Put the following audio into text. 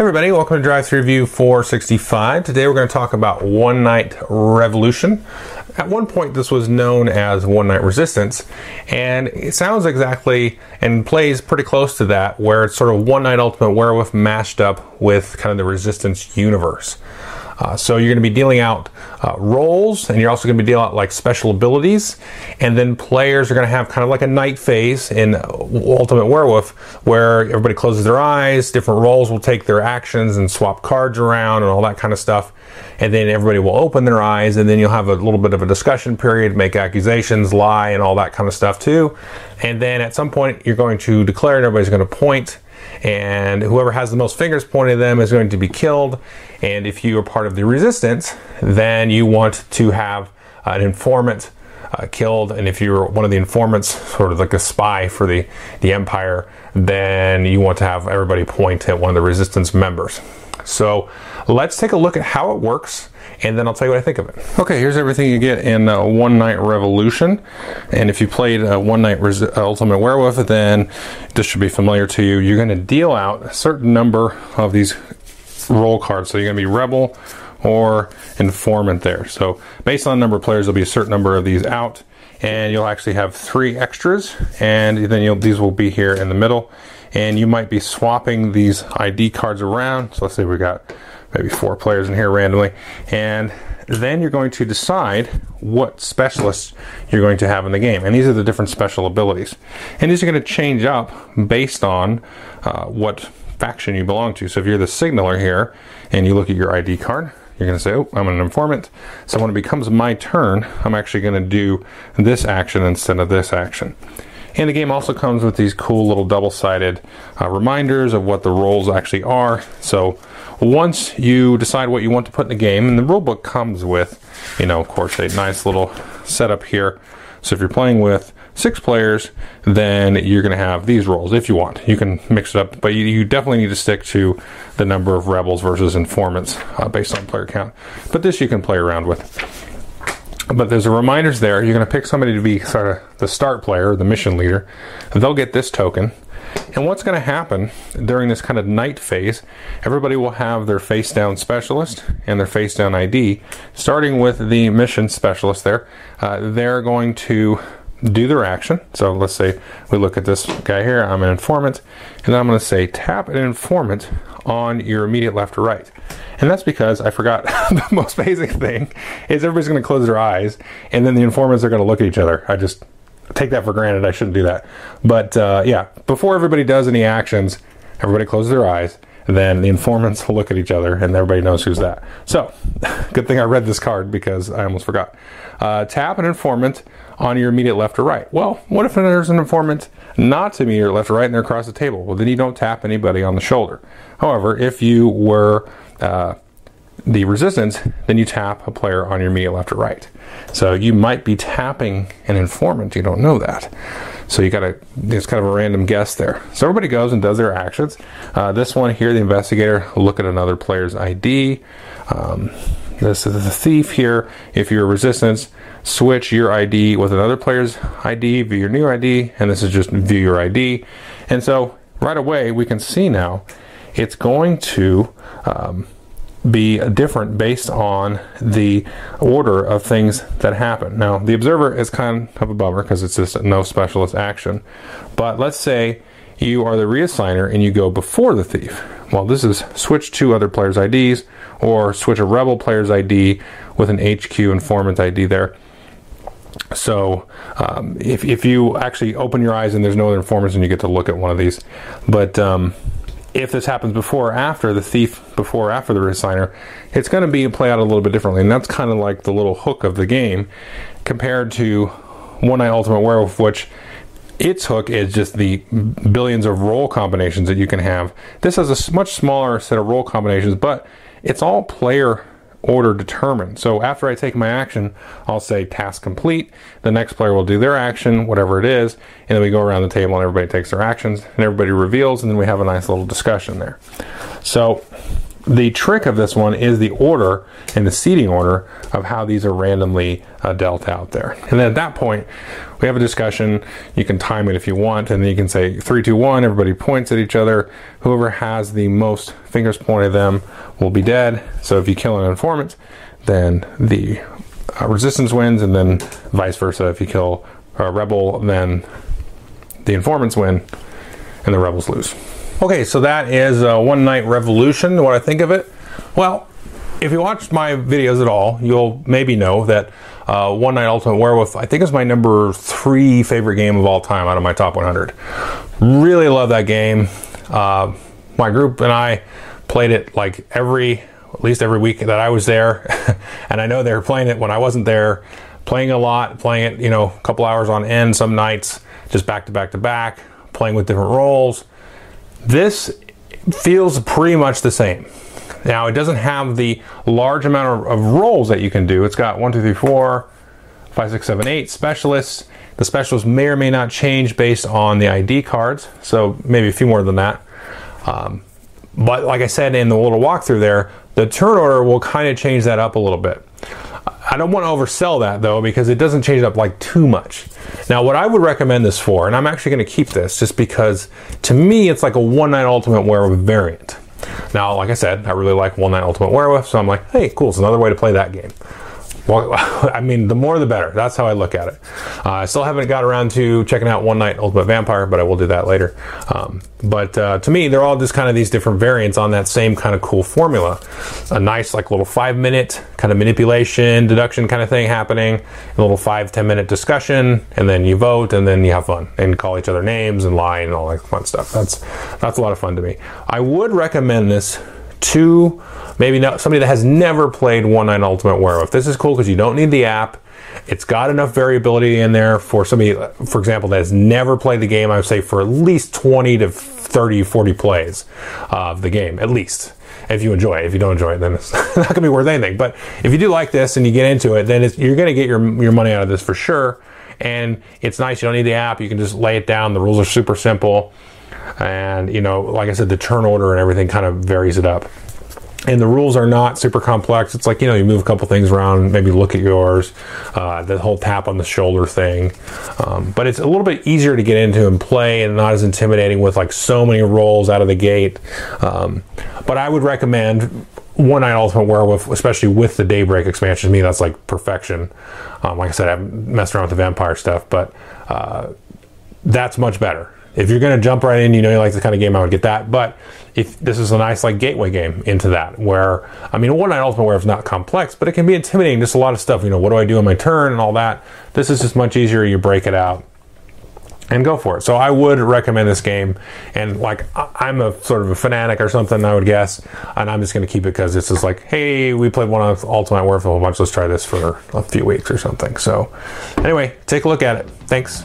everybody, welcome to Drive Thru Review 465. Today we're going to talk about One Night Revolution. At one point, this was known as One Night Resistance, and it sounds exactly and plays pretty close to that, where it's sort of One Night Ultimate Werewolf mashed up with kind of the Resistance universe. Uh, so you're going to be dealing out uh, roles, and you're also going to be dealing out like special abilities, and then players are going to have kind of like a night phase in Ultimate Werewolf, where everybody closes their eyes. Different roles will take their actions and swap cards around and all that kind of stuff, and then everybody will open their eyes, and then you'll have a little bit of a discussion period, make accusations, lie, and all that kind of stuff too. And then at some point, you're going to declare, and everybody's going to point and whoever has the most fingers pointed at them is going to be killed. And if you are part of the resistance, then you want to have an informant uh, killed. And if you're one of the informants, sort of like a spy for the, the Empire, then you want to have everybody point at one of the resistance members. So let's take a look at how it works and then I'll tell you what I think of it. Okay, here's everything you get in uh, One Night Revolution. And if you played uh, One Night Res- uh, Ultimate Werewolf, then this should be familiar to you. You're going to deal out a certain number of these role cards. So you're going to be Rebel or Informant there. So based on the number of players, there'll be a certain number of these out. And you'll actually have three extras, and then these will be here in the middle. And you might be swapping these ID cards around. So let's say we got maybe four players in here randomly, and then you're going to decide what specialists you're going to have in the game. And these are the different special abilities. And these are going to change up based on uh, what faction you belong to. So if you're the signaler here and you look at your ID card, you're going to say, Oh, I'm an informant. So when it becomes my turn, I'm actually going to do this action instead of this action. And the game also comes with these cool little double sided uh, reminders of what the roles actually are. So once you decide what you want to put in the game, and the rulebook comes with, you know, of course, a nice little setup here. So if you're playing with six players, then you're going to have these roles if you want. You can mix it up, but you, you definitely need to stick to the number of rebels versus informants uh, based on player count. But this you can play around with. But there's a reminders there. You're going to pick somebody to be sort of the start player, the mission leader. They'll get this token. And what's going to happen during this kind of night phase, everybody will have their face down specialist and their face down ID. Starting with the mission specialist there, uh, they're going to do their action. So let's say we look at this guy here, I'm an informant, and I'm going to say tap an informant on your immediate left or right. And that's because I forgot the most basic thing is everybody's going to close their eyes and then the informants are going to look at each other. I just take that for granted. I shouldn't do that. But uh, yeah, before everybody does any actions, everybody closes their eyes. Then the informants will look at each other, and everybody knows who's that. So, good thing I read this card because I almost forgot. Uh, tap an informant on your immediate left or right. Well, what if there's an informant not to your left or right and they're across the table? Well, then you don't tap anybody on the shoulder. However, if you were uh, the resistance, then you tap a player on your immediate left or right. So you might be tapping an informant. You don't know that. So you got to, it's kind of a random guess there. So everybody goes and does their actions. Uh, this one here, the investigator, look at another player's ID. Um, this is the thief here. If you're resistance, switch your ID with another player's ID, view your new ID, and this is just view your ID. And so right away we can see now it's going to um, be different based on the order of things that happen. Now, the observer is kind of a bummer because it's just no specialist action. But let's say you are the reassigner and you go before the thief. Well, this is switch two other players' IDs or switch a rebel player's ID with an HQ informant ID there. So, um, if, if you actually open your eyes and there's no other informants, and you get to look at one of these. But um, if this happens before or after the thief, before or after the reassigner, it's going to be play out a little bit differently. And that's kind of like the little hook of the game compared to One Night Ultimate Werewolf, which its hook is just the billions of role combinations that you can have. This has a much smaller set of role combinations, but it's all player order determined. So after I take my action, I'll say task complete. The next player will do their action, whatever it is, and then we go around the table and everybody takes their actions and everybody reveals, and then we have a nice little discussion there. So the trick of this one is the order and the seating order of how these are randomly uh, dealt out there. And then at that point, we have a discussion. You can time it if you want, and then you can say three, two, one. Everybody points at each other. Whoever has the most fingers pointed at them will be dead. So if you kill an informant, then the uh, resistance wins, and then vice versa. If you kill a rebel, then the informants win, and the rebels lose. Okay, so that is One Night Revolution. What I think of it? Well, if you watched my videos at all, you'll maybe know that uh, One Night Ultimate Werewolf, I think, is my number three favorite game of all time out of my top 100. Really love that game. Uh, my group and I played it like every, at least every week that I was there, and I know they were playing it when I wasn't there, playing a lot, playing it, you know, a couple hours on end some nights, just back to back to back, playing with different roles. This feels pretty much the same. Now, it doesn't have the large amount of, roles that you can do. It's got one, two, three, four, five, six, seven, eight specialists. The specialists may or may not change based on the ID cards, so maybe a few more than that. Um, but like I said in the little walkthrough there, the turn order will kind of change that up a little bit. I don't want to oversell that though because it doesn't change it up like too much. Now, what I would recommend this for, and I'm actually going to keep this just because to me it's like a one night ultimate werewolf variant. Now, like I said, I really like one night ultimate werewolf, so I'm like, hey, cool, it's another way to play that game. Well, I mean, the more the better. That's how I look at it. Uh, I still haven't got around to checking out One Night Ultimate Vampire, but I will do that later. Um, but uh, to me, they're all just kind of these different variants on that same kind of cool formula. A nice, like, little five minute kind of manipulation, deduction kind of thing happening, a little five, ten minute discussion, and then you vote, and then you have fun and call each other names and lie and all that fun stuff. That's, that's a lot of fun to me. I would recommend this to maybe not, somebody that has never played One Night Ultimate Werewolf. This is cool because you don't need the app. It's got enough variability in there for somebody, for example, that has never played the game. I would say for at least 20 to 30, 40 plays of the game, at least. If you enjoy it, if you don't enjoy it, then it's not going to be worth anything. But if you do like this and you get into it, then you're going to get your your money out of this for sure. And it's nice. You don't need the app. You can just lay it down. The rules are super simple. And, you know, like I said, the turn order and everything kind of varies it up. And the rules are not super complex. It's like, you know, you move a couple things around, maybe look at yours, uh, the whole tap on the shoulder thing. Um, but it's a little bit easier to get into and play and not as intimidating with like so many roles out of the gate. Um, but I would recommend one Night Ultimate Werewolf, especially with the Daybreak expansion. To me, that's like perfection. Um, like I said, I've messed around with the vampire stuff, but uh, that's much better if you're going to jump right in, you know you like the kind of game, I would get that. But if this is a nice like gateway game into that, where I mean, one night ultimate where it's not complex, but it can be intimidating. Just a lot of stuff. You know, what do I do on my turn and all that. This is just much easier. You break it out and go for it. So I would recommend this game. And like I'm a sort of a fanatic or something, I would guess. And I'm just going to keep it because this is like, hey, we played one of Ultimate Werewolf a whole bunch. Let's try this for a few weeks or something. So anyway, take a look at it. Thanks.